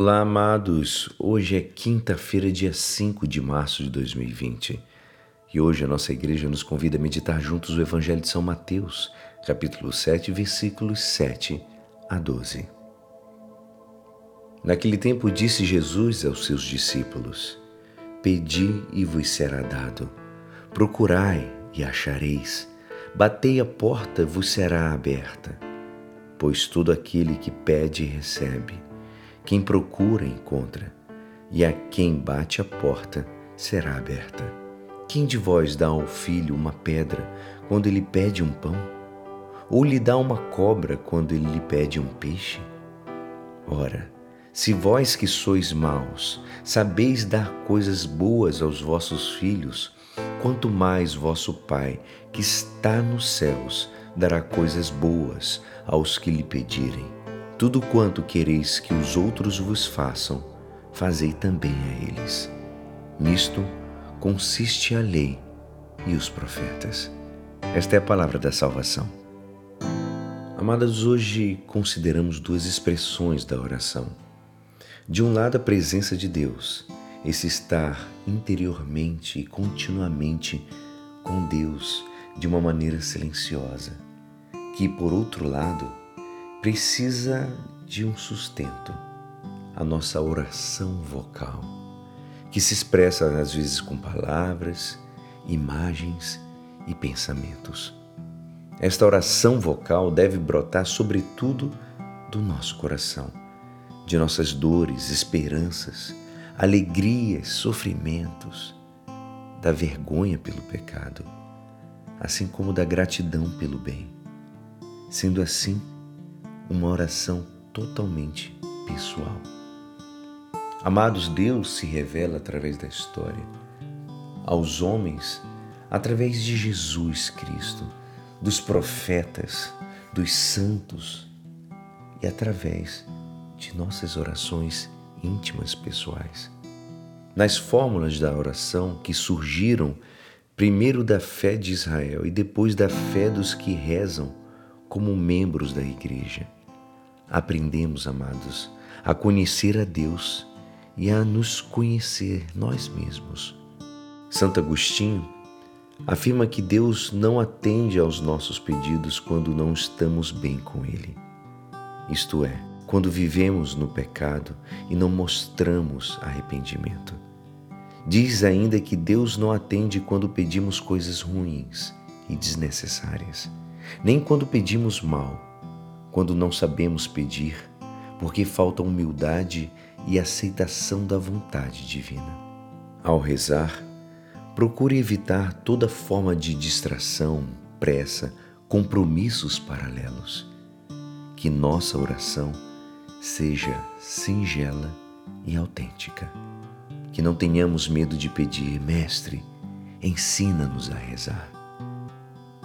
Olá, amados. Hoje é quinta-feira, dia 5 de março de 2020. E hoje a nossa igreja nos convida a meditar juntos o Evangelho de São Mateus, capítulo 7, versículos 7 a 12. Naquele tempo disse Jesus aos seus discípulos: Pedi e vos será dado, procurai e achareis, batei a porta vos será aberta. Pois todo aquele que pede recebe quem procura, encontra, e a quem bate a porta será aberta. Quem de vós dá ao filho uma pedra quando ele pede um pão? Ou lhe dá uma cobra quando ele lhe pede um peixe? Ora, se vós que sois maus sabeis dar coisas boas aos vossos filhos, quanto mais vosso Pai, que está nos céus, dará coisas boas aos que lhe pedirem. Tudo quanto quereis que os outros vos façam, fazei também a eles. Nisto consiste a lei e os profetas. Esta é a palavra da salvação. Amadas, hoje consideramos duas expressões da oração. De um lado, a presença de Deus, esse estar interiormente e continuamente com Deus de uma maneira silenciosa, que, por outro lado, precisa de um sustento, a nossa oração vocal, que se expressa às vezes com palavras, imagens e pensamentos. Esta oração vocal deve brotar sobretudo do nosso coração, de nossas dores, esperanças, alegrias, sofrimentos, da vergonha pelo pecado, assim como da gratidão pelo bem. Sendo assim, uma oração totalmente pessoal. Amados, Deus se revela através da história aos homens através de Jesus Cristo, dos profetas, dos santos e através de nossas orações íntimas pessoais. Nas fórmulas da oração que surgiram primeiro da fé de Israel e depois da fé dos que rezam como membros da igreja aprendemos, amados, a conhecer a Deus e a nos conhecer nós mesmos. Santo Agostinho afirma que Deus não atende aos nossos pedidos quando não estamos bem com Ele. Isto é, quando vivemos no pecado e não mostramos arrependimento. Diz ainda que Deus não atende quando pedimos coisas ruins e desnecessárias, nem quando pedimos mal quando não sabemos pedir, porque falta humildade e aceitação da vontade divina. Ao rezar, procure evitar toda forma de distração, pressa, compromissos paralelos. Que nossa oração seja singela e autêntica. Que não tenhamos medo de pedir, Mestre, ensina-nos a rezar.